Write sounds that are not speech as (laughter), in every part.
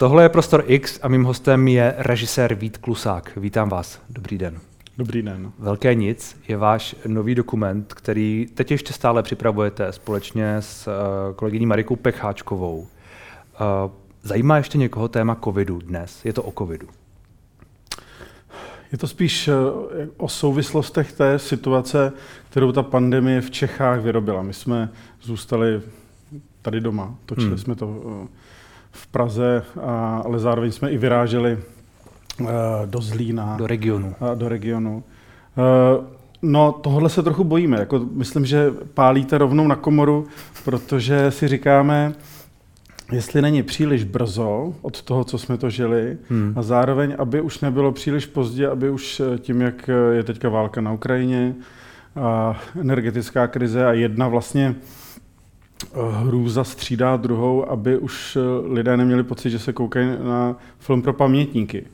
Tohle je Prostor X a mým hostem je režisér Vít Klusák. Vítám vás. Dobrý den. Dobrý den. Velké nic je váš nový dokument, který teď ještě stále připravujete společně s uh, kolegyní Marikou Pecháčkovou. Uh, zajímá ještě někoho téma covidu dnes? Je to o covidu? Je to spíš eh, o souvislostech té situace, kterou ta pandemie v Čechách vyrobila. My jsme zůstali tady doma, točili hmm. jsme to v Praze, ale zároveň jsme i vyráželi eh, do Zlína. Do regionu. Do regionu. Eh, no, tohle se trochu bojíme. Jako, myslím, že pálíte rovnou na komoru, protože si říkáme, jestli není příliš brzo od toho, co jsme to žili, hmm. a zároveň, aby už nebylo příliš pozdě, aby už eh, tím, jak je teďka válka na Ukrajině, a energetická krize a jedna vlastně hrůza střídá druhou, aby už eh, lidé neměli pocit, že se koukají na film pro pamětníky.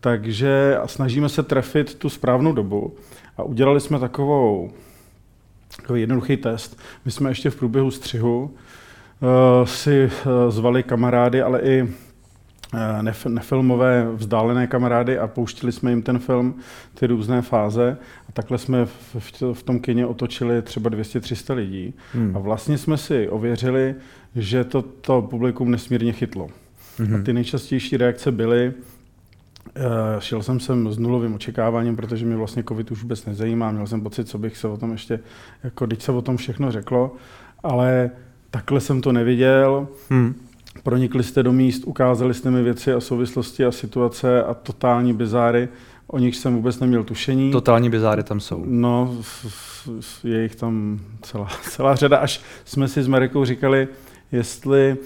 Takže snažíme se trefit tu správnou dobu a udělali jsme takovou, takový jednoduchý test. My jsme ještě v průběhu střihu uh, si uh, zvali kamarády, ale i nef- nefilmové vzdálené kamarády a pouštili jsme jim ten film, ty různé fáze. A takhle jsme v, v, v tom kině otočili třeba 200-300 lidí. Hmm. A vlastně jsme si ověřili, že to, to publikum nesmírně chytlo. Hmm. A ty nejčastější reakce byly, uh, šel jsem sem s nulovým očekáváním, protože mě vlastně covid už vůbec nezajímá, měl jsem pocit, co bych se o tom ještě, jako teď se o tom všechno řeklo, ale takhle jsem to neviděl. Hmm pronikli jste do míst, ukázali jste mi věci a souvislosti a situace a totální bizáry, o nich jsem vůbec neměl tušení. Totální bizáry tam jsou. No, je jich tam celá, (laughs) celá řada, až jsme si s Marikou říkali, jestli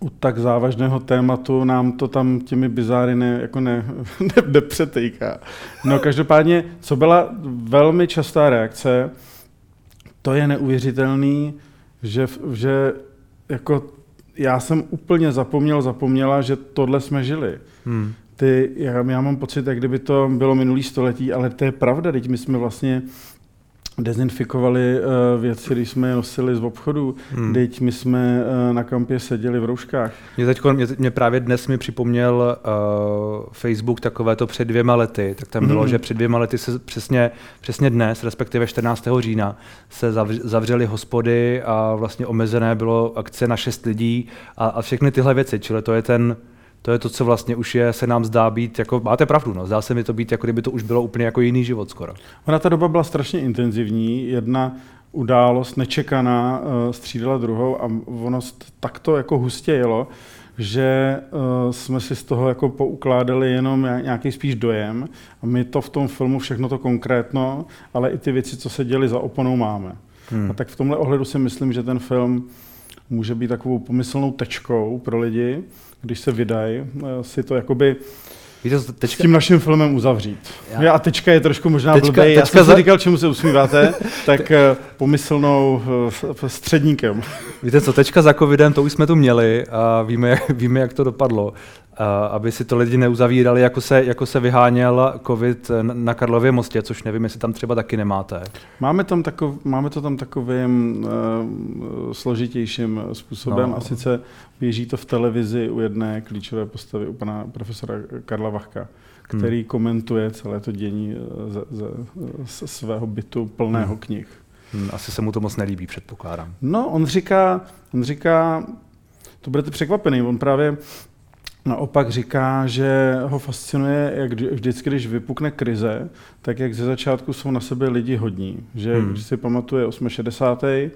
u tak závažného tématu nám to tam těmi bizáry ne, jako ne, (laughs) ne, nepřetejká. No každopádně, co byla velmi častá reakce, to je neuvěřitelný, že, že jako já jsem úplně zapomněl, zapomněla, že tohle jsme žili. Hmm. Ty, já, já mám pocit, jak kdyby to bylo minulý století, ale to je pravda, teď my jsme vlastně dezinfikovali uh, věci, když jsme je nosili z obchodu. Hmm. Teď my jsme uh, na kampě seděli v rouškách. Mě, teď, mě, mě právě dnes mi připomněl uh, Facebook takové to před dvěma lety. Tak tam bylo, hmm. že před dvěma lety se přesně, přesně dnes, respektive 14. října, se zavřely hospody a vlastně omezené bylo akce na šest lidí a, a všechny tyhle věci. Čili to je ten to je to, co vlastně už je, se nám zdá být, jako máte pravdu, no, zdá se mi to být, jako kdyby to už bylo úplně jako jiný život skoro. Ona ta doba byla strašně intenzivní, jedna událost nečekaná uh, střídala druhou a ono takto jako hustě jelo, že uh, jsme si z toho jako poukládali jenom nějaký spíš dojem a my to v tom filmu všechno to konkrétno, ale i ty věci, co se děly za oponou máme. Hmm. A tak v tomhle ohledu si myslím, že ten film může být takovou pomyslnou tečkou pro lidi, když se vydají, eh, si to jakoby Víte, tečka... s tím naším filmem uzavřít. Já. A tečka je trošku možná tečka, blbej. Já jsem za... si říkal, čemu se usmíváte, (laughs) tak eh, pomyslnou eh, středníkem. Víte co, tečka za covidem, to už jsme tu měli a víme, jak, víme, jak to dopadlo aby si to lidi neuzavírali, jako se, jako se vyháněl covid na Karlově mostě, což nevím, jestli tam třeba taky nemáte. Máme, tam takov, máme to tam takovým uh, složitějším způsobem no. a sice běží to v televizi u jedné klíčové postavy, u pana profesora Karla Vachka, který hmm. komentuje celé to dění eh, ze, ze, ze svého bytu plného hmm. knih. Hmm, asi se mu to moc nelíbí, předpokládám. No, on říká, on říká, to budete překvapený, on právě naopak říká, že ho fascinuje, jak vždycky, když vypukne krize, tak jak ze začátku jsou na sebe lidi hodní. Že hmm. když si pamatuje 68.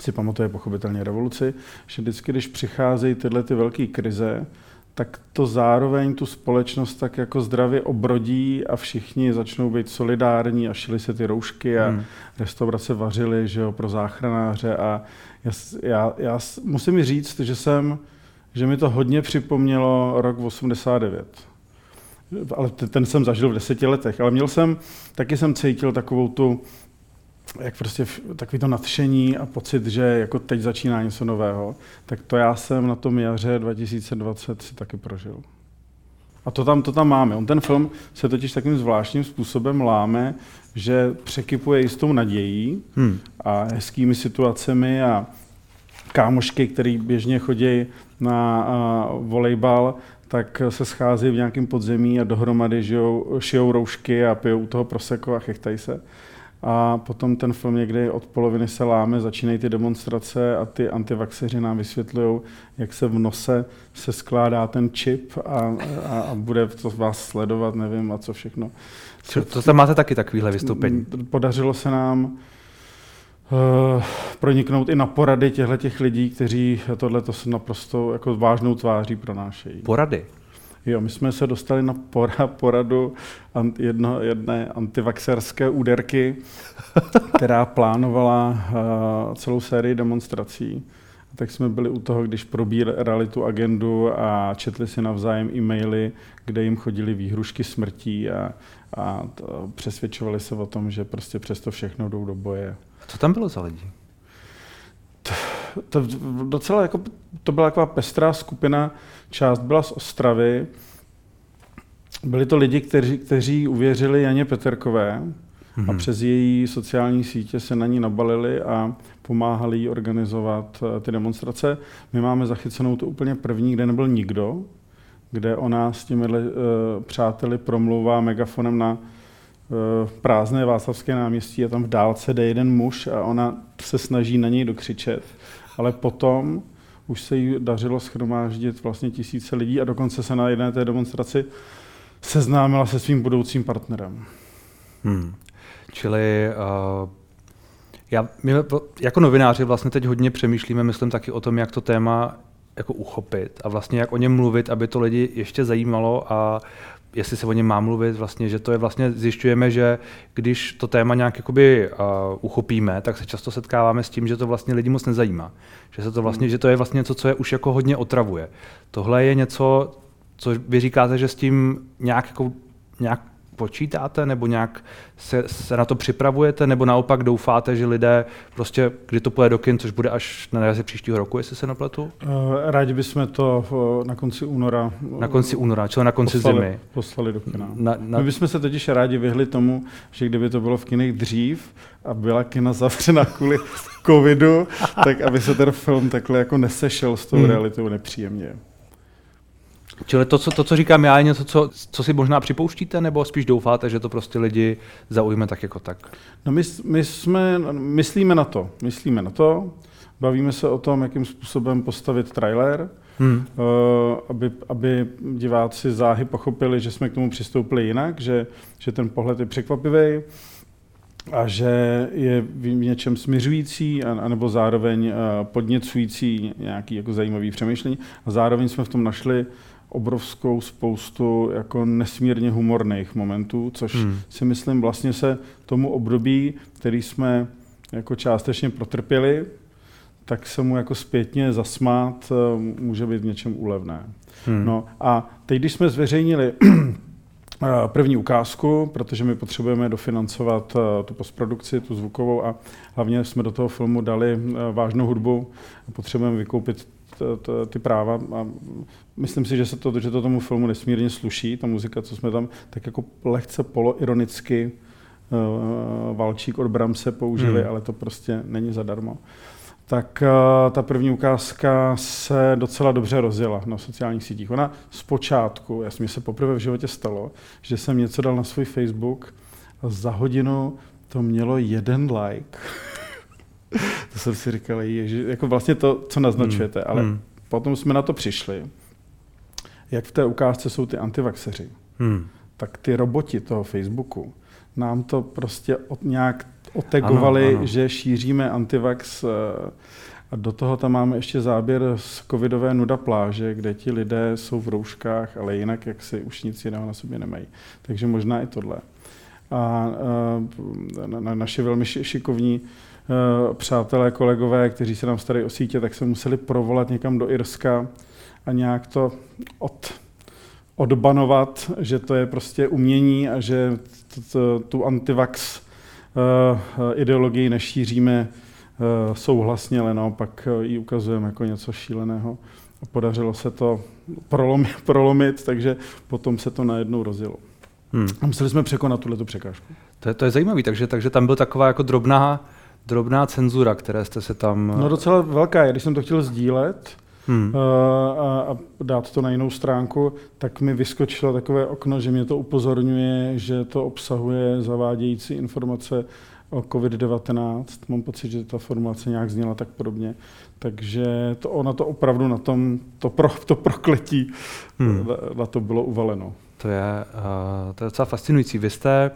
si pamatuje pochopitelně revoluci, že vždycky, když přicházejí tyhle ty velké krize, tak to zároveň tu společnost tak jako zdravě obrodí a všichni začnou být solidární a šili se ty roušky a hmm. restaurace vařily že jo, pro záchranáře a já, já, já musím říct, že jsem že mi to hodně připomnělo rok 89. Ale ten jsem zažil v deseti letech. Ale měl jsem, taky jsem cítil takovou tu, jak prostě takový to nadšení a pocit, že jako teď začíná něco nového, tak to já jsem na tom jaře 2020 si taky prožil. A to tam, to tam máme. On ten film se totiž takým zvláštním způsobem láme, že překypuje jistou nadějí hmm. a hezkými situacemi a kámošky, který běžně chodí na uh, volejbal, tak se schází v nějakém podzemí a dohromady žijou, šijou roušky a pijou toho proseko a chechtají se. A potom ten film někdy od poloviny se láme, začínají ty demonstrace a ty antivaxeři nám vysvětlují, jak se v nose se skládá ten čip a, a, a bude to vás sledovat, nevím a co všechno. Co, to tam máte taky takovýhle vystoupení? Podařilo se nám proniknout i na porady těchto těch lidí, kteří tohle to naprosto jako vážnou tváří pronášejí. Porady? Jo, my jsme se dostali na poradu jedno, jedné antivaxerské úderky, která plánovala uh, celou sérii demonstrací. Tak jsme byli u toho, když probírali tu agendu a četli si navzájem e-maily, kde jim chodili výhrušky smrtí a, a to, přesvědčovali se o tom, že prostě přesto všechno jdou do boje. Co tam bylo za lidi? To, to, docela jako, to byla taková pestrá skupina, část byla z Ostravy, byli to lidi, kteří, kteří uvěřili Janě Peterkové mm-hmm. a mhm. přes její sociální sítě se na ní nabalili a pomáhali jí organizovat eh, ty demonstrace. My máme zachycenou to úplně první, kde nebyl nikdo, kde ona s těmi uh, přáteli promluvá megafonem na prázdné Václavské náměstí a tam v dálce jde jeden muž a ona se snaží na něj dokřičet. Ale potom už se jí dařilo schromáždit vlastně tisíce lidí a dokonce se na jedné té demonstraci seznámila se svým budoucím partnerem. Hmm. Čili uh, já, my jako novináři vlastně teď hodně přemýšlíme, myslím taky o tom, jak to téma jako uchopit a vlastně jak o něm mluvit, aby to lidi ještě zajímalo a jestli se o něm má mluvit, vlastně, že to je vlastně, zjišťujeme, že když to téma nějak jakoby, uh, uchopíme, tak se často setkáváme s tím, že to vlastně lidi moc nezajímá. Že, se to vlastně, hmm. že to je vlastně něco, co je už jako hodně otravuje. Tohle je něco, co vy říkáte, že s tím nějak, jako, nějak počítáte, nebo nějak se, se na to připravujete, nebo naopak doufáte, že lidé prostě, kdy to půjde do kin, což bude až na jaře příštího roku, jestli se nepletu? Eh, rádi bychom to na konci února. Na konci února, čili na konci poslali, zimy. Poslali do kina. Na, na... My bychom se totiž rádi vyhli tomu, že kdyby to bylo v kinech dřív a byla kina zavřena kvůli (laughs) covidu, tak aby se ten film takhle jako nesešel s tou hmm. realitou nepříjemně. Čili to, co, to, co říkám já, je něco, co, co si možná připouštíte, nebo spíš doufáte, že to prostě lidi zaujme tak jako tak? No my, my jsme, myslíme na to, myslíme na to, bavíme se o tom, jakým způsobem postavit trailer, hmm. uh, aby, aby diváci záhy pochopili, že jsme k tomu přistoupili jinak, že, že ten pohled je překvapivý a že je v něčem směřující, anebo zároveň uh, podněcující nějaký jako zajímavý přemýšlení. A zároveň jsme v tom našli obrovskou spoustu jako nesmírně humorných momentů, což hmm. si myslím vlastně se tomu období, který jsme jako částečně protrpěli, tak se mu jako zpětně zasmát eh, může být v něčem úlevné. Hmm. No a teď, když jsme zveřejnili eh, první ukázku, protože my potřebujeme dofinancovat eh, tu postprodukci, tu zvukovou a hlavně jsme do toho filmu dali vážnou hudbu, potřebujeme vykoupit ty práva a myslím si, že, se to, že to tomu filmu nesmírně sluší, ta muzika, co jsme tam tak jako lehce poloironicky uh, Valčík od Bramse použili, hmm. ale to prostě není zadarmo. Tak uh, ta první ukázka se docela dobře rozjela na sociálních sítích. Ona zpočátku, já mi se poprvé v životě stalo, že jsem něco dal na svůj Facebook a za hodinu to mělo jeden like. (laughs) to jsem si říkal, že jako vlastně to, co naznačujete, hmm. ale hmm. potom jsme na to přišli, jak v té ukázce jsou ty antivaxeři, hmm. tak ty roboti toho Facebooku nám to prostě od, nějak otegovali, ano, ano. že šíříme antivax eh, a do toho tam máme ještě záběr z covidové nuda pláže, kde ti lidé jsou v rouškách, ale jinak jak si už nic jiného na sobě nemají. Takže možná i tohle. A, a eh, na, naši velmi šikovní přátelé, kolegové, kteří se nám starají o sítě, tak se museli provolat někam do Irska, a nějak to od, odbanovat, že to je prostě umění a že t, t, tu antivax uh, ideologii nešíříme uh, souhlasně, ale naopak ji ukazujeme jako něco šíleného. A podařilo se to prolomit, (laughs) prolomit takže potom se to najednou rozjelo. Hmm. A museli jsme překonat tuhle překážku. To je, to je zajímavé, takže, takže tam byl taková jako drobná drobná cenzura, které jste se tam... No docela velká, když jsem to chtěl sdílet, hmm. a, a dát to na jinou stránku, tak mi vyskočilo takové okno, že mě to upozorňuje, že to obsahuje zavádějící informace o COVID-19. Mám pocit, že ta formulace nějak zněla tak podobně. Takže to, ona to opravdu na tom, to, pro, to prokletí hmm. na, na to bylo uvaleno. To je, uh, to je docela fascinující. Vy jste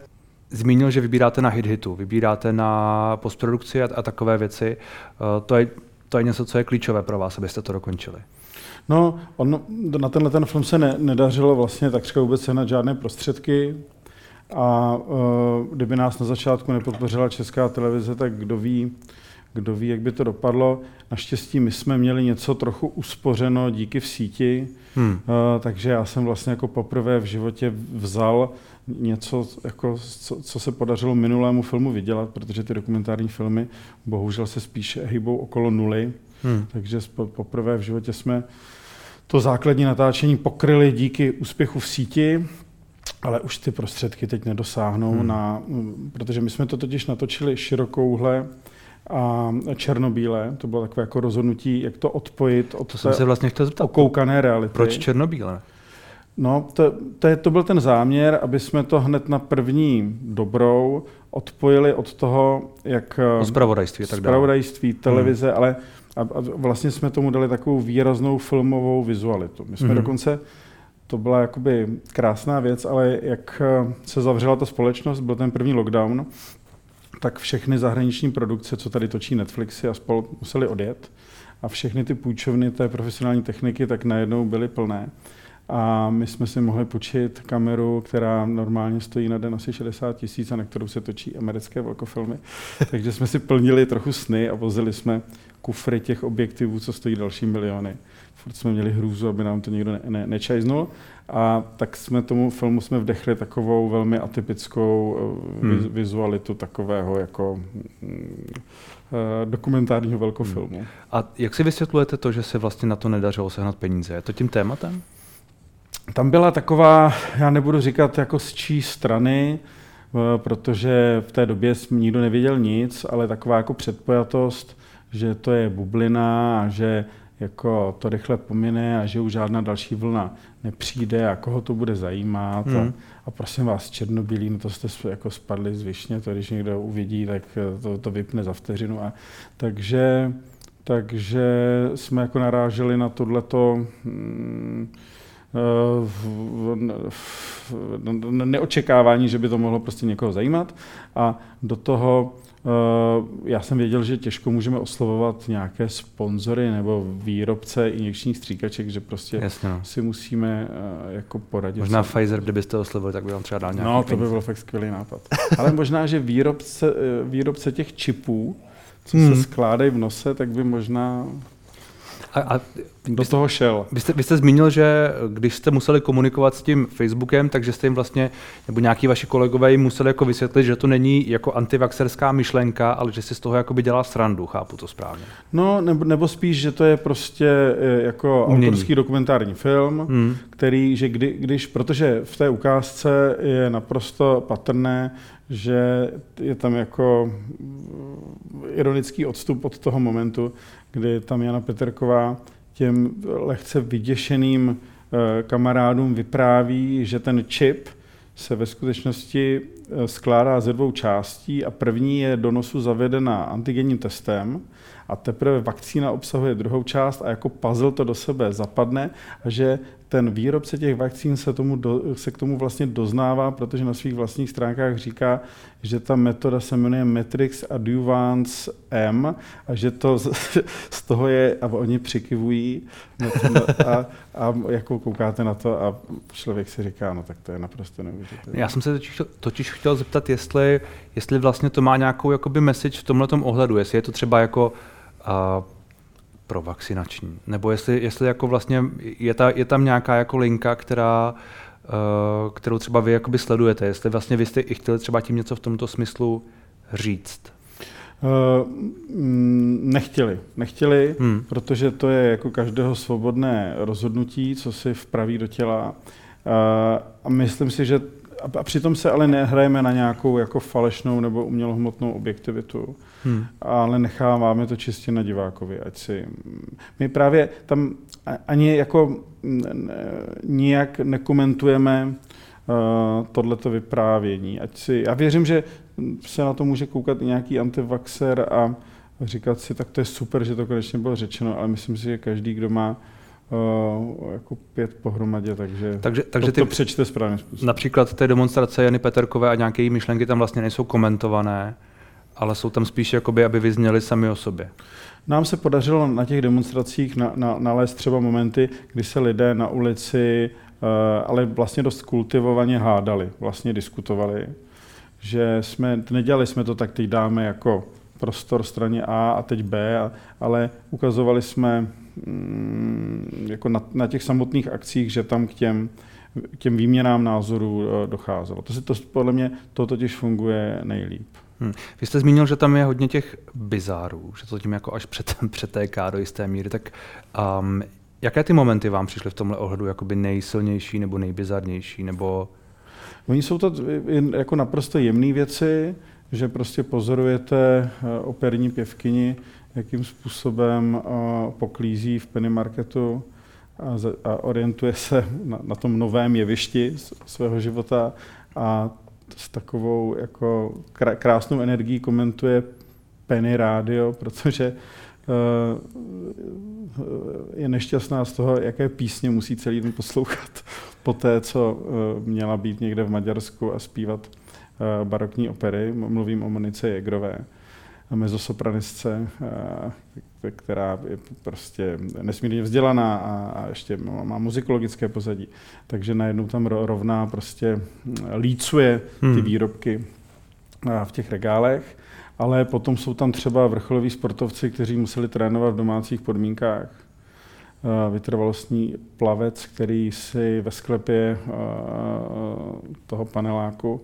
zmínil, že vybíráte na hit hitu, vybíráte na postprodukci a, a takové věci. Uh, to, je, to je něco, co je klíčové pro vás, abyste to dokončili. No, on, na tenhle ten film se ne, nedařilo vlastně takřka vůbec sehnat žádné prostředky. A uh, kdyby nás na začátku nepodpořila česká televize, tak kdo ví, kdo ví, jak by to dopadlo. Naštěstí my jsme měli něco trochu uspořeno díky v síti, hmm. uh, takže já jsem vlastně jako poprvé v životě vzal něco, jako, co, co se podařilo minulému filmu vydělat, protože ty dokumentární filmy bohužel se spíš hýbou okolo nuly, hmm. takže poprvé v životě jsme to základní natáčení pokryli díky úspěchu v síti, ale už ty prostředky teď nedosáhnou, hmm. na, protože my jsme to totiž natočili širokouhle a černobílé. To bylo takové jako rozhodnutí, jak to odpojit od to jsem se vlastně chtěl zeptat. okoukané reality. Proč černobílé? No, to, to, je, to byl ten záměr, aby jsme to hned na první dobrou odpojili od toho, jak... O spravodajství tak dále. Spravodajství, televize, hmm. ale a, a vlastně jsme tomu dali takovou výraznou filmovou vizualitu. My jsme hmm. dokonce to byla jakoby krásná věc, ale jak eh, se zavřela ta společnost, byl ten první lockdown, tak všechny zahraniční produkce, co tady točí Netflixy a spol, museli odjet a všechny ty půjčovny té profesionální techniky tak najednou byly plné. A my jsme si mohli počít kameru, která normálně stojí na den asi 60 tisíc a na kterou se točí americké velkofilmy. Takže jsme si plnili trochu sny a vozili jsme kufry těch objektivů, co stojí další miliony furt jsme měli hrůzu, aby nám to někdo ne, ne, nečajznul. A tak jsme tomu filmu jsme vdechli takovou velmi atypickou eh, hmm. vizualitu takového jako eh, dokumentárního velkofilmu. Hmm. A jak si vysvětlujete to, že se vlastně na to nedařilo sehnat peníze? Je to tím tématem? Tam byla taková, já nebudu říkat jako z čí strany, eh, protože v té době nikdo nevěděl nic, ale taková jako předpojatost, že to je bublina a že jako to rychle pomine a že už žádná další vlna nepřijde a koho to bude zajímat. Hmm. A, a prosím vás, černobílí, no to jste jako spadli z višně, to když někdo uvidí, tak to, to vypne za vteřinu. A, takže, takže jsme jako naráželi na tohleto hmm, neočekávání, že by to mohlo prostě někoho zajímat a do toho Eh, já jsem věděl, že těžko můžeme oslovovat nějaké sponzory nebo výrobce injekčních stříkaček, že prostě Jasně. No. si musíme eh, jako poradit. Možná. Pfizer, kdybyste oslovili, tak by vám třeba dal nějaký No, to by byl fakt skvělý nápad. (laughs) Ale možná, že výrobce, eh, výrobce těch čipů, co hmm. se skládají v nose, tak by možná a, a do toho šel. Vy jste, vy jste zmínil, že když jste museli komunikovat s tím Facebookem, takže jste jim vlastně, nebo nějaký vaši kolegové jim museli jako vysvětlit, že to není jako antivaxerská myšlenka, ale že si z toho jakoby dělá srandu, chápu to správně. No, nebo, nebo spíš, že to je prostě e, jako Umění. autorský dokumentární film, hmm. který, že kdy, když, protože v té ukázce je naprosto patrné, že je tam jako ironický odstup od toho momentu, kdy tam Jana Peterková těm lehce vyděšeným eh, kamarádům vypráví, že ten čip se ve skutečnosti eh, skládá ze dvou částí a první je do nosu zavedena antigenním testem a teprve vakcína obsahuje druhou část a jako puzzle to do sebe zapadne a že ten výrobce těch vakcín se, tomu do, se k tomu vlastně doznává, protože na svých vlastních stránkách říká, že ta metoda se jmenuje Matrix Adjuvance M a že to z, (laughs) z toho je, a oni přikivují a, a jako koukáte na to a člověk si říká, no tak to je naprosto neuvěřitelné. Já jsem se totiž, totiž chtěl zeptat, jestli, jestli vlastně to má nějakou jakoby message v tomhle ohledu, jestli je to třeba jako uh, pro vakcinační, nebo jestli, jestli jako vlastně je, ta, je tam nějaká jako linka, která, uh, kterou třeba vy jakoby sledujete, jestli vlastně vy jste i chtěli třeba tím něco v tomto smyslu říct. Uh, nechtěli. Nechtěli, hmm. protože to je jako každého svobodné rozhodnutí, co si vpraví do těla. Uh, a myslím si, že a, a přitom se ale nehrajeme na nějakou jako falešnou nebo umělohmotnou objektivitu, hmm. ale necháváme to čistě na divákovi, ať si... My právě tam ani jako nijak nekomentujeme uh, tohleto vyprávění. Ať si, já věřím, že se na to může koukat i nějaký antivaxer a říkat si, tak to je super, že to konečně bylo řečeno, ale myslím si, že každý, kdo má uh, jako pět pohromadě, takže, takže, takže to, ty, to přečte správně způsobem. Například té demonstrace Jany Peterkové a nějaké její myšlenky tam vlastně nejsou komentované, ale jsou tam spíš, jakoby, aby vyzněly sami o sobě. Nám se podařilo na těch demonstracích na, na, nalézt třeba momenty, kdy se lidé na ulici, uh, ale vlastně dost kultivovaně hádali, vlastně diskutovali, že jsme, nedělali jsme to tak, teď dáme jako prostor straně A a teď B, ale ukazovali jsme mm, jako na, na těch samotných akcích, že tam k těm, k těm výměnám názorů uh, docházelo. To, si, to podle mě to totiž funguje nejlíp. Hmm. Vy jste zmínil, že tam je hodně těch bizárů, že to tím jako až před, (laughs) přetéká do jisté míry, tak um, jaké ty momenty vám přišly v tomhle ohledu jakoby nejsilnější nebo nejbizarnější, nebo... Oni jsou to jako naprosto jemné věci, že prostě pozorujete eh, operní pěvkyni, jakým způsobem eh, poklízí v penny marketu a orientuje se na, na tom novém jevišti svého života a s takovou jako krásnou energií komentuje Penny Radio, protože eh, je nešťastná z toho, jaké písně musí celý den poslouchat po té, co eh, měla být někde v Maďarsku a zpívat eh, barokní opery. Mluvím o Monice Jegrové, mezosopranistce, která je prostě nesmírně vzdělaná a, ještě má muzikologické pozadí. Takže najednou tam rovná prostě lícuje ty hmm. výrobky v těch regálech, ale potom jsou tam třeba vrcholoví sportovci, kteří museli trénovat v domácích podmínkách. Vytrvalostní plavec, který si ve sklepě toho paneláku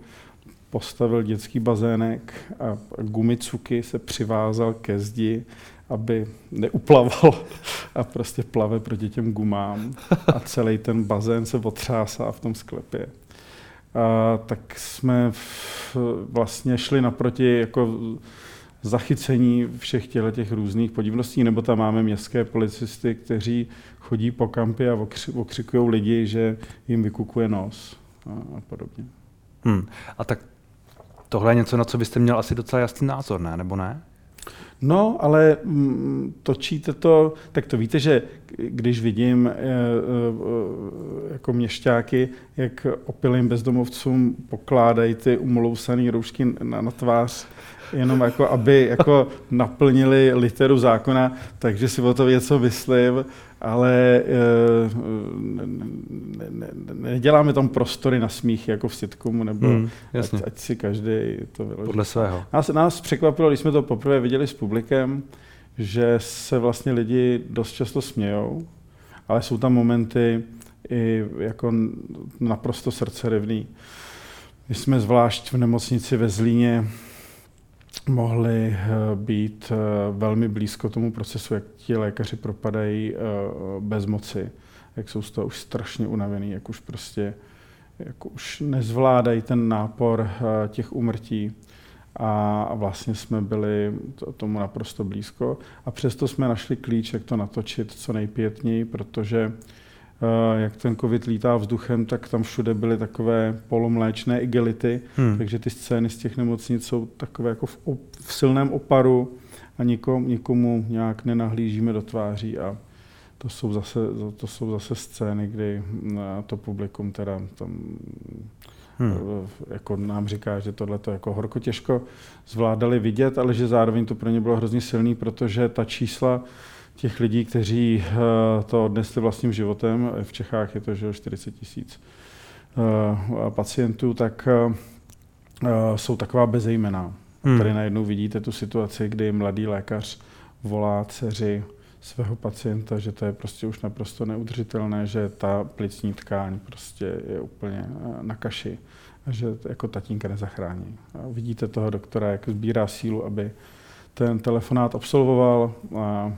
postavil dětský bazének a gumicuky se přivázal ke zdi aby neuplaval a prostě plave proti těm gumám a celý ten bazén se otřásá v tom sklepě. A, tak jsme vlastně šli naproti jako zachycení všech těle těch různých podivností, nebo tam máme městské policisty, kteří chodí po kampy a okřikují lidi, že jim vykukuje nos a, a podobně. Hmm. A tak tohle je něco, na co byste měl asi docela jasný názor, ne? Nebo ne? No, ale mm, točíte to, tak to víte, že když vidím e, e, jako měšťáky, jak opilým bezdomovcům pokládají ty umolousané roušky na, na tvář, jenom jako, aby jako naplnili literu zákona, takže si o to něco myslím, ale eh, ne, ne, neděláme tam prostory na smích jako v sitcomu, nebo hmm, ať, ať si každý to vyloží. Podle svého. Nás, nás překvapilo, když jsme to poprvé viděli s publikem, že se vlastně lidi dost často smějou, ale jsou tam momenty i jako naprosto srdcerivný. My jsme zvlášť v nemocnici ve Zlíně mohli eh, být eh, velmi blízko tomu procesu, jak ti lékaři propadají eh, bez moci, jak jsou z toho už strašně unavený, jak už prostě jak už nezvládají ten nápor těch umrtí a vlastně jsme byli tomu naprosto blízko. A přesto jsme našli klíč, jak to natočit co nejpětněji, protože jak ten covid lítá vzduchem, tak tam všude byly takové polomléčné igelity, hmm. takže ty scény z těch nemocnic jsou takové jako v, v silném oparu a nikomu, nikomu nějak nenahlížíme do tváří a to jsou zase, to jsou zase scény, kdy mm, to publikum teda tam hmm. Eh, jako nám říká, že tohle to jako horko těžko zvládali vidět, ale že zároveň to pro ně bylo hrozně silný, protože ta čísla těch lidí, kteří eh, to odnesli vlastním životem, v Čechách je to že 40 tisíc eh, pacientů, tak eh, jsou taková bezejmená. Hmm. Tady najednou vidíte tu situaci, kdy mladý lékař volá dceři svého pacienta, že to je prostě už naprosto neudržitelné, že ta plicní tkáň prostě je úplně na kaši že jako tatínka nezachrání. A vidíte toho doktora, jak sbírá sílu, aby ten telefonát absolvoval a,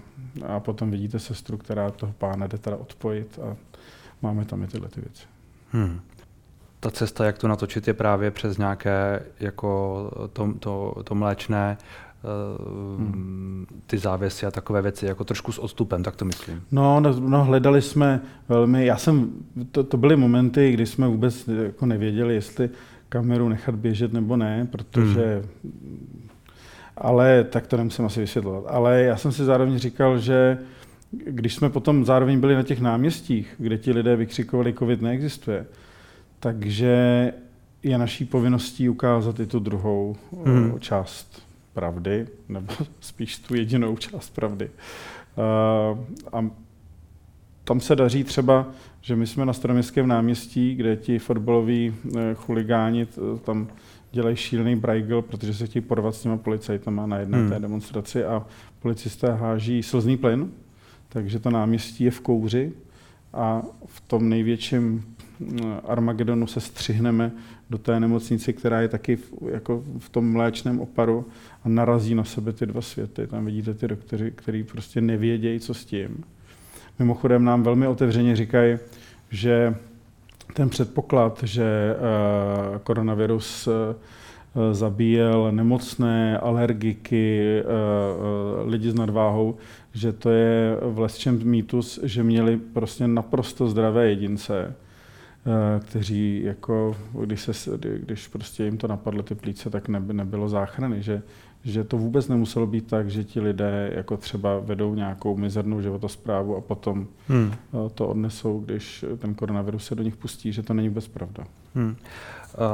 a potom vidíte sestru, která toho pána jde teda odpojit a máme tam i tyhle ty věci. Hmm. ta cesta, jak to natočit, je právě přes nějaké jako to, to, to mléčné hmm. ty závěsy a takové věci, jako trošku s odstupem, tak to myslím. No, no, no hledali jsme velmi, já jsem, to, to byly momenty, kdy jsme vůbec jako nevěděli, jestli kameru nechat běžet nebo ne, protože hmm. Ale tak to nemusím asi vysvětlovat. Ale já jsem si zároveň říkal, že když jsme potom zároveň byli na těch náměstích, kde ti lidé vykřikovali, covid neexistuje, takže je naší povinností ukázat i tu druhou hmm. část pravdy, nebo (laughs) spíš tu jedinou část pravdy. A tam se daří třeba, že my jsme na Staroměstském náměstí, kde ti fotbaloví e, chuligáni tam dělají šílený brajgl, protože se chtějí porvat s těma policajtama na jedné hmm. té demonstraci a policisté háží slzný plyn, takže to náměstí je v kouři a v tom největším Armagedonu se střihneme do té nemocnice, která je taky v, jako v tom mléčném oparu a narazí na sebe ty dva světy. Tam vidíte ty doktory, kteří prostě nevědějí, co s tím. Mimochodem nám velmi otevřeně říkají, že ten předpoklad, že uh, koronavirus uh, zabíjel nemocné, alergiky, uh, lidi s nadváhou, že to je v lesčem mýtus, že měli prostě naprosto zdravé jedince, Eh, kteří jako, když, se, když prostě jim to napadlo ty plíce, tak neby, nebylo záchrany, že, že to vůbec nemuselo být tak, že ti lidé jako třeba vedou nějakou mizernou životosprávu a potom hmm. Eh, to odnesou, když ten koronavirus se do nich pustí, že to není vůbec pravda. Hmm.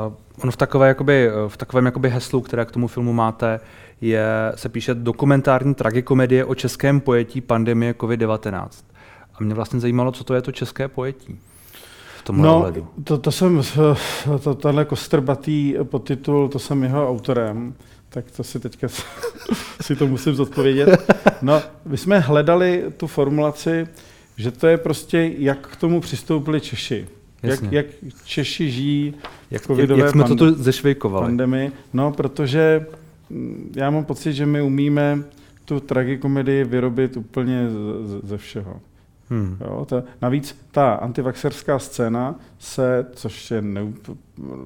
Uh, on v, takové, jakoby, v takovém jakoby heslu, které k tomu filmu máte, je, se píše dokumentární tragikomedie o českém pojetí pandemie COVID-19. A mě vlastně zajímalo, co to je to české pojetí tomhle no, ohledu? To, to jsem, to, tenhle kostrbatý podtitul, to jsem jeho autorem, tak to si teďka (laughs) si to musím zodpovědět. No, my jsme hledali tu formulaci, že to je prostě, jak k tomu přistoupili Češi. Jak, jak Češi žijí jak, covidové jak jsme pand- to tu zešvejkovali. pandemii. No, protože mm, já mám pocit, že my umíme tu tragikomedii vyrobit úplně ze, ze všeho. Hmm. Jo, to, navíc ta antivaxerská scéna se, což je neu,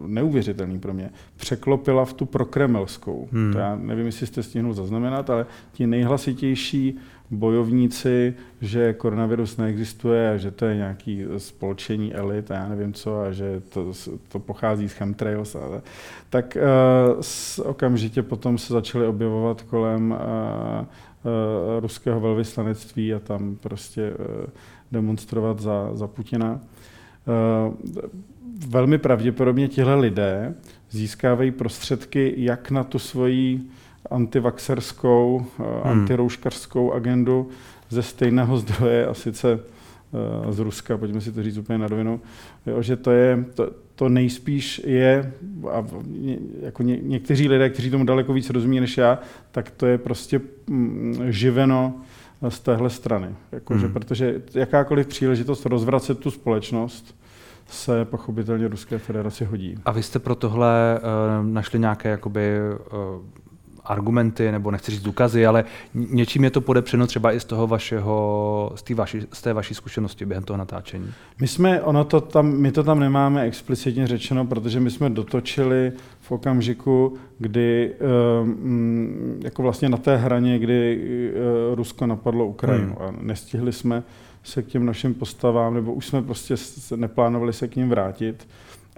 neuvěřitelný pro mě, překlopila v tu prokremelskou. Hmm. To já nevím, jestli jste stihnul zaznamenat, ale ti nejhlasitější bojovníci, že koronavirus neexistuje a že to je nějaký spolčení elit a já nevím co a že to, to pochází z chemtrails, ale, tak uh, s, okamžitě potom se začaly objevovat kolem uh, ruského velvyslanectví a tam prostě uh, demonstrovat za, za Putina. Uh, velmi pravděpodobně tihle lidé získávají prostředky jak na tu svoji antivaxerskou, hmm. antirouškařskou agendu ze stejného zdroje, a sice z Ruska, pojďme si to říct úplně na rovinu, že to je, to, to nejspíš je, a jako ně, někteří lidé, kteří tomu daleko víc rozumí než já, tak to je prostě mm, živeno z téhle strany. Jako, hmm. že, protože jakákoliv příležitost rozvracet tu společnost se pochopitelně Ruské federaci hodí. A vy jste pro tohle uh, našli nějaké jakoby, uh, argumenty, nebo nechci říct důkazy, ale něčím je to podepřeno třeba i z toho vašeho, z té vaší, z té vaší zkušenosti během toho natáčení. My jsme, ono to tam, my to tam nemáme explicitně řečeno, protože my jsme dotočili v okamžiku, kdy um, jako vlastně na té hraně, kdy uh, Rusko napadlo Ukrajinu hmm. a nestihli jsme se k těm našim postavám, nebo už jsme prostě neplánovali se k ním vrátit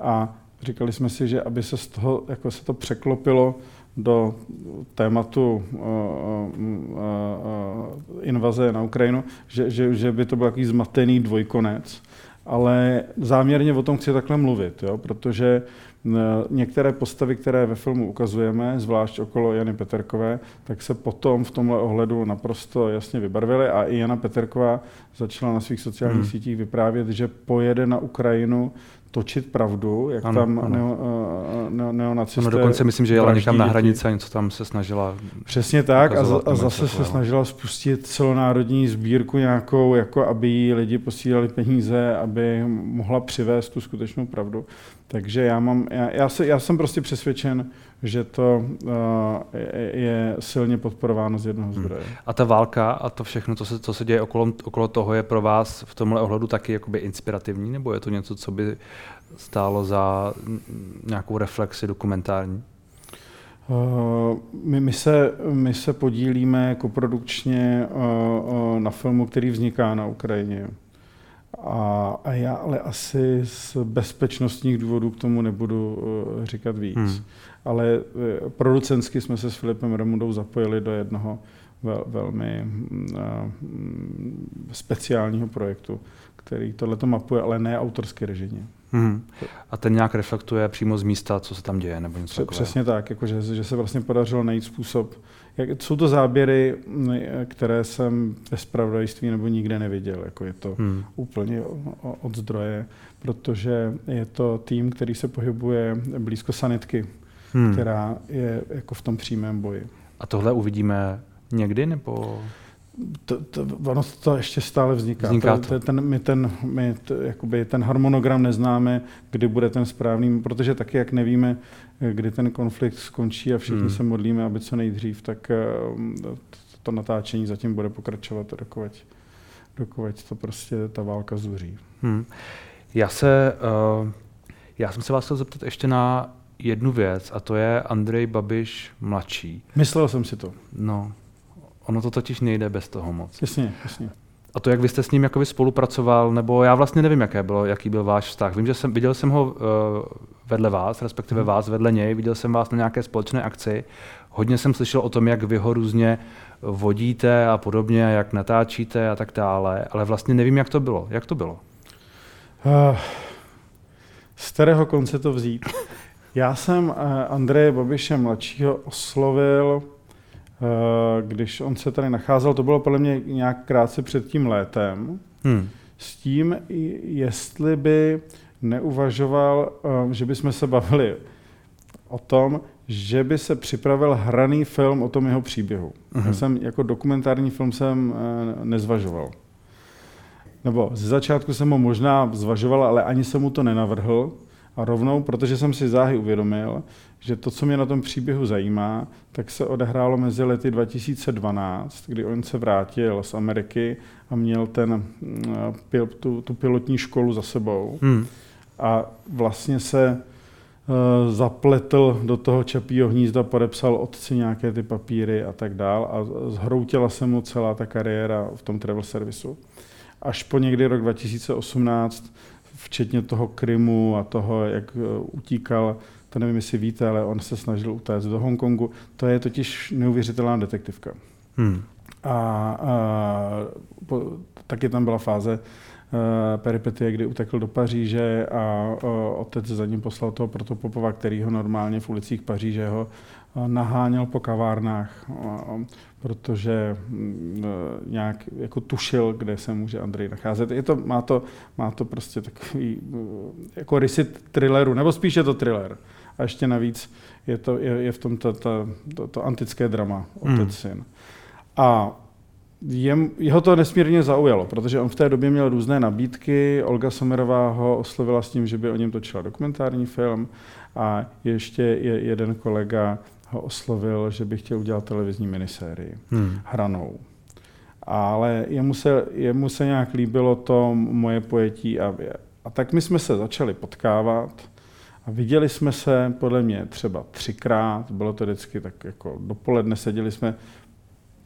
a říkali jsme si, že aby se z toho, jako se to překlopilo do tématu uh, uh, uh, invaze na Ukrajinu, že, že, že by to byl takový zmatený dvojkonec. Ale záměrně o tom chci takhle mluvit, jo, protože některé postavy, které ve filmu ukazujeme, zvlášť okolo Jany Peterkové, tak se potom v tomhle ohledu naprosto jasně vybarvily a i Jana Peterková začala na svých sociálních hmm. sítích vyprávět, že pojede na Ukrajinu točit pravdu, jak ano, tam ano. Neo, uh, neo, neonacisté... Ano, dokonce myslím, že jela někam na hranici a něco tam se snažila... Přesně tak a, a zase se snažila spustit celonárodní sbírku nějakou, jako aby jí lidi posílali peníze, aby mohla přivést tu skutečnou pravdu. Takže já, mám, já, já, se, já jsem prostě přesvědčen, že to uh, je, je silně podporováno z jednoho hmm. zdroje. Hmm. A ta válka a to všechno, co se, co se děje okolo, okolo toho, je pro vás v tomhle ohledu taky jakoby inspirativní, nebo je to něco, co by stálo za nějakou reflexi dokumentární? Uh, my, my, se, my se podílíme koprodukčně uh, uh, na filmu, který vzniká na Ukrajině. A, a já ale asi z bezpečnostních důvodů k tomu nebudu uh, říkat víc. Hmm. Ale uh, producensky jsme se s Filipem Remundou zapojili do jednoho vel, velmi uh, speciálního projektu, který tohle mapuje, ale ne autorsky režimě. Hmm. A ten nějak reflektuje přímo z místa, co se tam děje, nebo něco takového. Přesně tak, jako že, že se vlastně podařilo najít způsob. Jak, jsou to záběry, které jsem ve spravodajství nebo nikde neviděl. Jako je to hmm. úplně od zdroje, protože je to tým, který se pohybuje blízko sanitky, hmm. která je jako v tom přímém boji. A tohle uvidíme někdy, nebo to, to, ono to ještě stále vzniká. vzniká to. To, ten, my ten, my to, jakoby ten harmonogram neznáme, kdy bude ten správný, protože taky, jak nevíme, kdy ten konflikt skončí a všichni hmm. se modlíme, aby co nejdřív, tak to, to natáčení zatím bude pokračovat, dokud, dokud to prostě ta válka zuří. Hmm. Já se, uh, já jsem se vás chtěl zeptat ještě na jednu věc, a to je Andrej Babiš mladší. Myslel jsem si to. No, Ono to totiž nejde bez toho moc. Jasně, jasně. A to, jak vy jste s ním jakoby spolupracoval, nebo já vlastně nevím, jaké bylo, jaký byl váš vztah. Vím, že jsem, viděl jsem ho uh, vedle vás, respektive hmm. vás vedle něj, viděl jsem vás na nějaké společné akci. Hodně jsem slyšel o tom, jak vy ho různě vodíte a podobně, jak natáčíte a tak dále, ale vlastně nevím, jak to bylo. Jak to bylo? Uh, z kterého konce to vzít? (laughs) Já jsem uh, Andreje Babiše mladšího oslovil když on se tady nacházel, to bylo podle mě nějak krátce před tím létem, hmm. s tím, jestli by neuvažoval, eh, že bychom se bavili o tom, že by se připravil hraný film o tom jeho příběhu. Uh-huh. Já mhm. jsem jako dokumentární film jsem eh, nezvažoval. Nebo ze začátku jsem ho možná zvažoval, ale ani jsem mu to nenavrhl. A rovnou, protože jsem si záhy uvědomil, že to, co mě na tom příběhu zajímá, tak se odehrálo mezi lety 2012, kdy on se vrátil z Ameriky a měl ten, mm, tu, tu pilotní školu za sebou. Hmm. A vlastně se uh, zapletl do toho čapího hnízda, podepsal otci nějaké ty papíry a tak dál a zhroutila se mu celá ta kariéra v tom travel servisu. Až po někdy rok 2018 včetně toho Krymu a toho, jak eh, utíkal, to nevím, jestli víte, ale on se snažil utéct do Hongkongu. To je totiž neuvěřitelná detektivka. Hmm. A, a po, taky tam byla fáze peripetie, kdy utekl do Paříže a uh, otec za ním poslal toho protopopova, který ho normálně v ulicích Paříže ho naháněl po kavárnách, protože mm, nějak jako tušil, kde se může Andrej nacházet. Je to, má, to, má to prostě takový jako rysy thrilleru, nebo spíše je to thriller. A ještě navíc je, to, je, je v tom to, to, to, to antické drama, otec hmm. syn. A je, jeho to nesmírně zaujalo, protože on v té době měl různé nabídky. Olga Somerová ho oslovila s tím, že by o něm točila dokumentární film a ještě je, jeden kolega ho oslovil, že by chtěl udělat televizní minisérii hmm. hranou. Ale jemu se, jemu se nějak líbilo to moje pojetí a, a tak my jsme se začali potkávat a viděli jsme se podle mě třeba třikrát, bylo to vždycky tak jako dopoledne, seděli jsme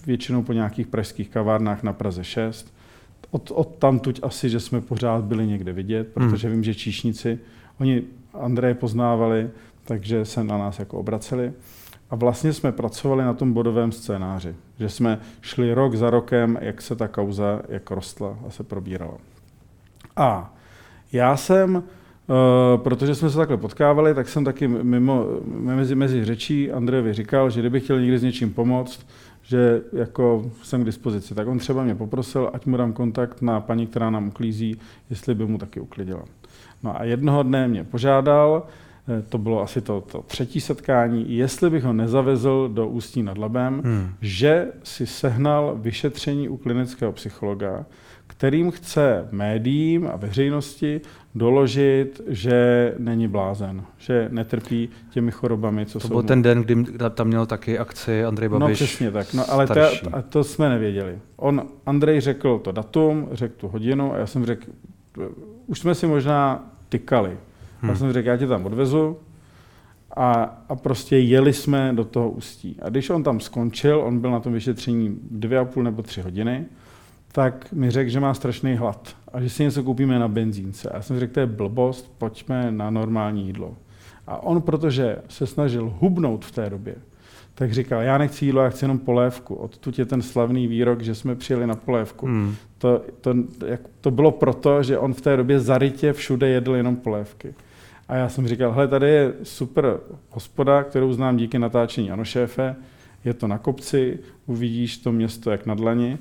většinou po nějakých pražských kavárnách na Praze 6. Od, od tamtuť asi, že jsme pořád byli někde vidět, protože hmm. vím, že číšníci, oni Andreje poznávali, takže se na nás jako obraceli. A vlastně jsme pracovali na tom bodovém scénáři, že jsme šli rok za rokem, jak se ta kauza jak rostla a se probírala. A já jsem, Uh, protože jsme se takhle potkávali, tak jsem taky mimo, mezi, mezi řečí Andrejovi říkal, že kdyby chtěl někdy s něčím pomoct, že jako jsem k dispozici. Tak on třeba mě poprosil, ať mu dám kontakt na paní, která nám uklízí, jestli by mu taky uklidila. No a jednoho dne mě požádal, Eh, to bylo asi to, to třetí setkání, jestli bych ho nezavezl do Ústí nad Labem, hmm. že si sehnal vyšetření u klinického psychologa, kterým chce médiím a veřejnosti doložit, že není blázen, že netrpí těmi chorobami, co to jsou. To byl mu. ten den, kdy tam měl taky akci Andrej no, Babiš. No přesně tak, no, ale to, a to jsme nevěděli. On, Andrej řekl to datum, řekl tu hodinu a já jsem řekl, už jsme si možná tykali, Hmm. Já jsem řekl, já tě tam odvezu a, a prostě jeli jsme do toho ústí. A když on tam skončil, on byl na tom vyšetření dvě a půl nebo tři hodiny, tak mi řekl, že má strašný hlad a že si něco koupíme na benzínce. A já jsem řekl, to je blbost, pojďme na normální jídlo. A on, protože se snažil hubnout v té době, tak říkal, já nechci jídlo, já chci jenom polévku. Odtud je ten slavný výrok, že jsme přijeli na polévku. Hmm. To, to, jak, to bylo proto, že on v té době zarytě všude jedl jenom polévky. A já jsem říkal, hele, tady je super hospoda, kterou znám díky natáčení Ano šéfe, je to na kopci, uvidíš to město jak na dlani.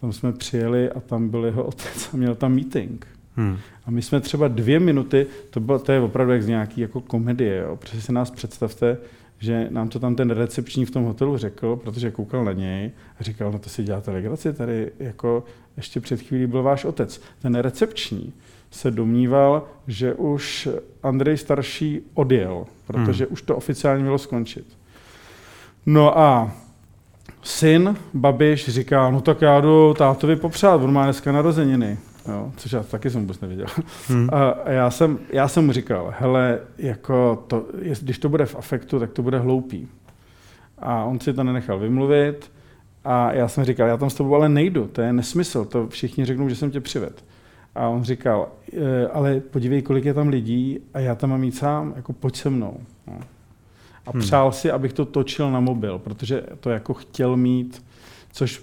Tam jsme přijeli a tam byl jeho otec a měl tam meeting. Hmm. A my jsme třeba dvě minuty, to, bylo, to je opravdu jak z nějaký jako komedie, jo? protože si nás představte, že nám to tam ten recepční v tom hotelu řekl, protože koukal na něj a říkal, no to si děláte legraci, tady jako ještě před chvílí byl váš otec. Ten recepční se domníval, že už Andrej starší odjel, protože hmm. už to oficiálně mělo skončit. No a syn, Babiš, říká, no tak já jdu tátovi popřát, on má dneska narozeniny. Jo, což já taky jsem vůbec nevěděl. Hmm. A já jsem, já jsem mu říkal, hele, jako to, když to bude v afektu, tak to bude hloupý. A on si to nenechal vymluvit a já jsem říkal, já tam s tebou ale nejdu, to je nesmysl, to všichni řeknou, že jsem tě přived. A on říkal, e, ale podívej, kolik je tam lidí a já tam mám jít sám, jako pojď se mnou. No. A hmm. přál si, abych to točil na mobil, protože to jako chtěl mít, což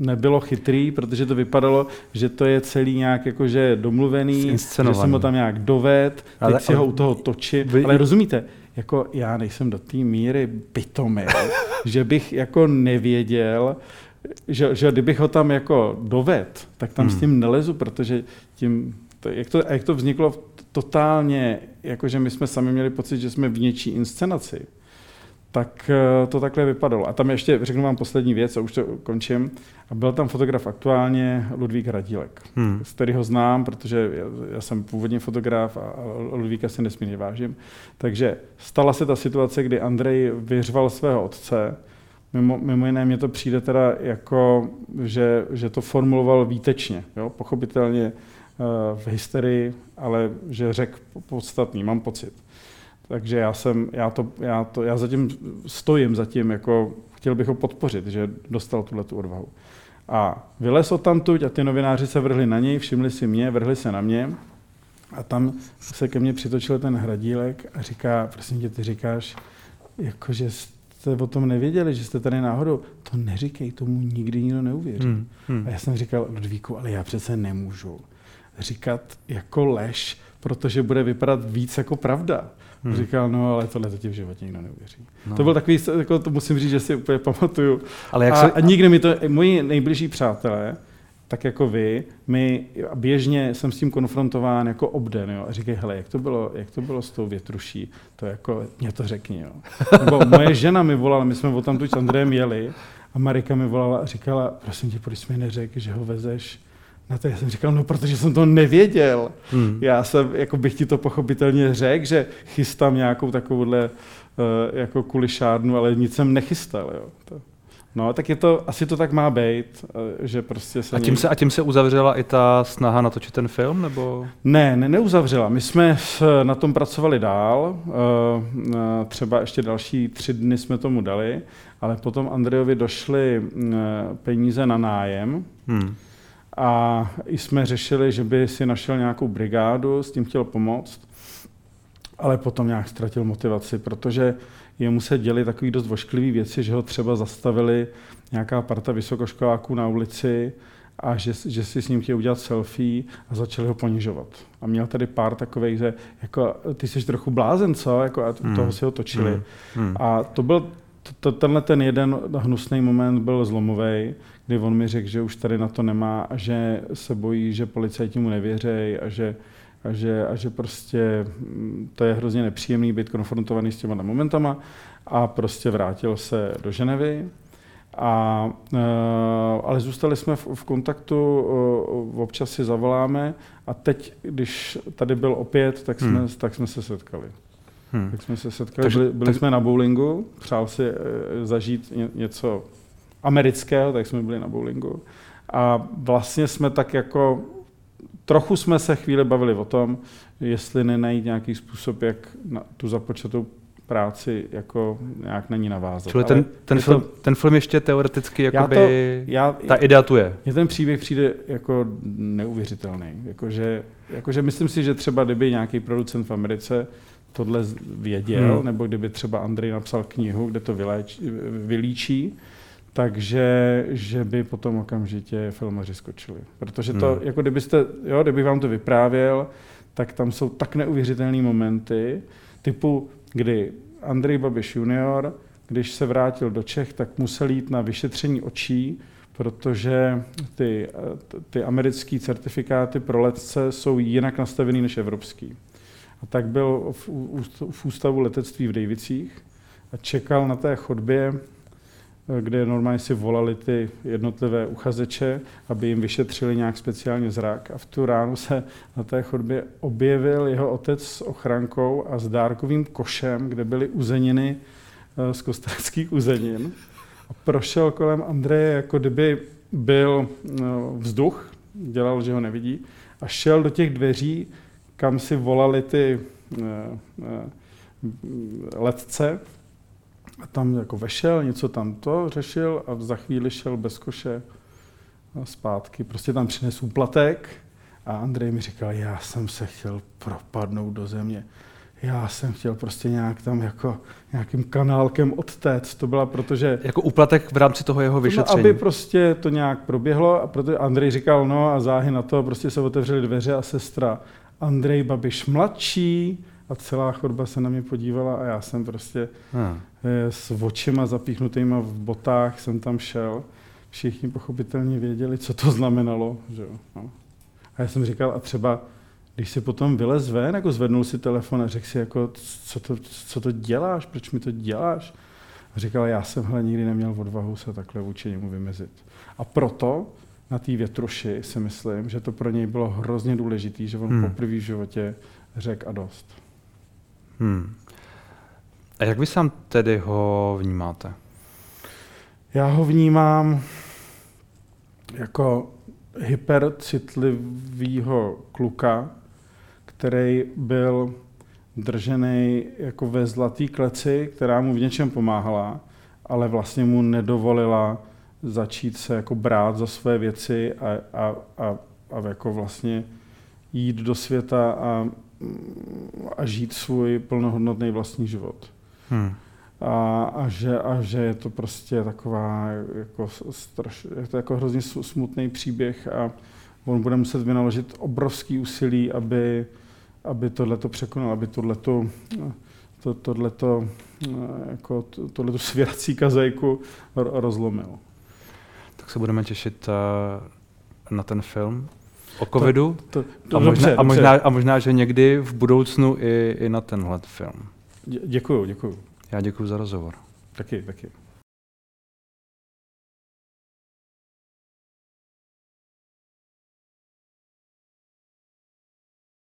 nebylo chytrý, protože to vypadalo, že to je celý nějak jakože domluvený, že jsem ho tam nějak doved, teď ale, si ho u toho točím. Vy... Ale rozumíte, jako já nejsem do té míry pitomý, (laughs) že bych jako nevěděl, že, že kdybych ho tam jako doved, tak tam hmm. s tím nelezu, protože tím, to, jak, to, jak to vzniklo totálně, jakože my jsme sami měli pocit, že jsme v něčí inscenaci, tak eh, to takhle vypadalo. A tam ještě řeknu vám poslední věc, a už to končím. A byl tam fotograf aktuálně Ludvík Radílek, hmm. z kterého znám, protože já, já jsem původně fotograf a Ludvíka si nesmírně vážím. Takže stala se ta situace, kdy Andrej vyřval svého otce, Mimo, mimo jiné mě to přijde teda jako, že, že to formuloval výtečně, jo? pochopitelně v hysterii, ale že řekl podstatný, mám pocit. Takže já jsem, já to, já to, já zatím stojím zatím, jako chtěl bych ho podpořit, že dostal tuhle tu odvahu. A vylez tamtuť a ty novináři se vrhli na něj, všimli si mě, vrhli se na mě a tam se ke mně přitočil ten hradílek a říká, prosím tě, ty říkáš, jako, že jste o tom nevěděli, že jste tady náhodou. To neříkej, tomu nikdy nikdo neuvěří. Hmm, hmm. A já jsem říkal, Ludvíku, ale já přece nemůžu říkat jako lež, protože bude vypadat víc jako pravda. Hmm. Říkal, no ale tohle to ti v životě nikdo neuvěří. No. To byl takový, jako to musím říct, že si úplně pamatuju. Ale jak a, se... a nikdy mi to, moji nejbližší přátelé, tak jako vy, my běžně jsem s tím konfrontován jako obden, jo, a říkají, hele, jak to bylo, jak to bylo s tou větruší, to jako, mě to řekni, jo. Nebo moje žena mi volala, my jsme o tam tu s Andrejem jeli, a Marika mi volala a říkala, prosím tě, proč jsi mi neřekl, že ho vezeš na to já jsem říkal, no protože jsem to nevěděl. Hmm. Já jsem, jako bych ti to pochopitelně řekl, že chystám nějakou takovouhle uh, jako kulišárnu, ale nic jsem nechystal. Jo. To, no, tak je to, asi to tak má být, uh, že prostě se... A tím, se, a tím se uzavřela i ta snaha natočit ten film, nebo? Ne, ne, neuzavřela. My jsme na tom pracovali dál, třeba ještě další tři dny jsme tomu dali, ale potom Andrejovi došly peníze na nájem, hmm a jsme řešili, že by si našel nějakou brigádu, s tím chtěl pomoct, ale potom nějak ztratil motivaci, protože jemu se děli takový dost vošklivý věci, že ho třeba zastavili nějaká parta vysokoškoláků na ulici a že, že si s ním chtěl udělat selfie a začali ho ponižovat. A měl tady pár takových, že jako, ty jsi trochu blázen, co? Jako, a hmm. toho si ho točili. Hmm. Hmm. A to byl to, tenhle ten jeden hnusný moment byl zlomový, kdy on mi řekl, že už tady na to nemá a že se bojí, že policajti mu nevěřejí a že, a že, a že prostě mm, to je hrozně nepříjemný být konfrontovaný s těma momentama a prostě vrátil se do Ženevy. A, uh, ale zůstali jsme v, v kontaktu, občas si zavoláme a teď, když tady byl opět, tak jsme, hmm. tak jsme se setkali. Hmm. Tak jsme se setkali, Takže, byli, byli tak... jsme na bowlingu, přál si uh, zažít ně, něco amerického, tak jsme byli na bowlingu. A vlastně jsme tak jako trochu jsme se chvíli bavili o tom, jestli nenajít nějaký způsob, jak na tu započatou práci jako nějak není navázat. Čili ten, ten, film, to, ten film ještě teoreticky jakoby, já to, já, ta idea tu je. Mně ten příběh přijde jako neuvěřitelný. Jakože, jakože myslím si, že třeba kdyby nějaký producent v Americe tohle věděl, hmm. nebo kdyby třeba Andrej napsal knihu, kde to vyléč, vylíčí, takže že by potom okamžitě filmaři skočili. Protože to, hmm. jako kdybyste, jo, kdyby vám to vyprávěl, tak tam jsou tak neuvěřitelné momenty, typu, kdy Andrej Babiš junior, když se vrátil do Čech, tak musel jít na vyšetření očí, protože ty, ty americké certifikáty pro letce jsou jinak nastavený než evropský. A tak byl v, v ústavu letectví v Davicích a čekal na té chodbě kde normálně si volali ty jednotlivé uchazeče, aby jim vyšetřili nějak speciálně zrak. A v tu ránu se na té chodbě objevil jeho otec s ochrankou a s dárkovým košem, kde byly uzeniny eh, z kosteleckých uzenin. A prošel kolem Andreje, jako kdyby byl eh, vzduch, dělal, že ho nevidí, a šel do těch dveří, kam si volali ty eh, letce a tam jako vešel, něco tam to řešil a za chvíli šel bez koše zpátky. Prostě tam přinesl úplatek a Andrej mi říkal, já jsem se chtěl propadnout do země. Já jsem chtěl prostě nějak tam jako nějakým kanálkem odtéct. To byla protože... Jako úplatek v rámci toho jeho vyšetření. No, aby prostě to nějak proběhlo a protože Andrej říkal, no a záhy na to prostě se otevřely dveře a sestra Andrej Babiš mladší a celá chodba se na mě podívala a já jsem prostě hmm. s očima zapíchnutýma v botách jsem tam šel. Všichni pochopitelně věděli, co to znamenalo. Že jo? No. A já jsem říkal, a třeba když si potom vylez ven, jako zvednul si telefon a řekl si, jako, co, to, co to děláš, proč mi to děláš? A říkal, já jsem hle nikdy neměl odvahu se takhle vůči němu vymezit. A proto na té větruši si myslím, že to pro něj bylo hrozně důležité, že on hmm. poprvé v životě řekl a dost. Hmm. A jak vy sám tedy ho vnímáte? Já ho vnímám jako hypercitlivýho kluka, který byl držený jako ve zlatý kleci, která mu v něčem pomáhala, ale vlastně mu nedovolila začít se jako brát za své věci a, a, a, a jako vlastně jít do světa a a žít svůj plnohodnotný vlastní život. Hmm. A, a, že, a že je to prostě taková jako straš, je to jako hrozně smutný příběh a on bude muset vynaložit obrovský úsilí, aby, aby tohleto překonal, aby tohleto, to, tohleto, jako, tohleto svěrací kazajku rozlomil. Tak se budeme těšit uh, na ten film o covidu to, to, to, a, možná, dobře, a, možná, a možná, že někdy v budoucnu i, i na tenhle film. Děkuju, děkuju. Já děkuji za rozhovor. Taky, taky.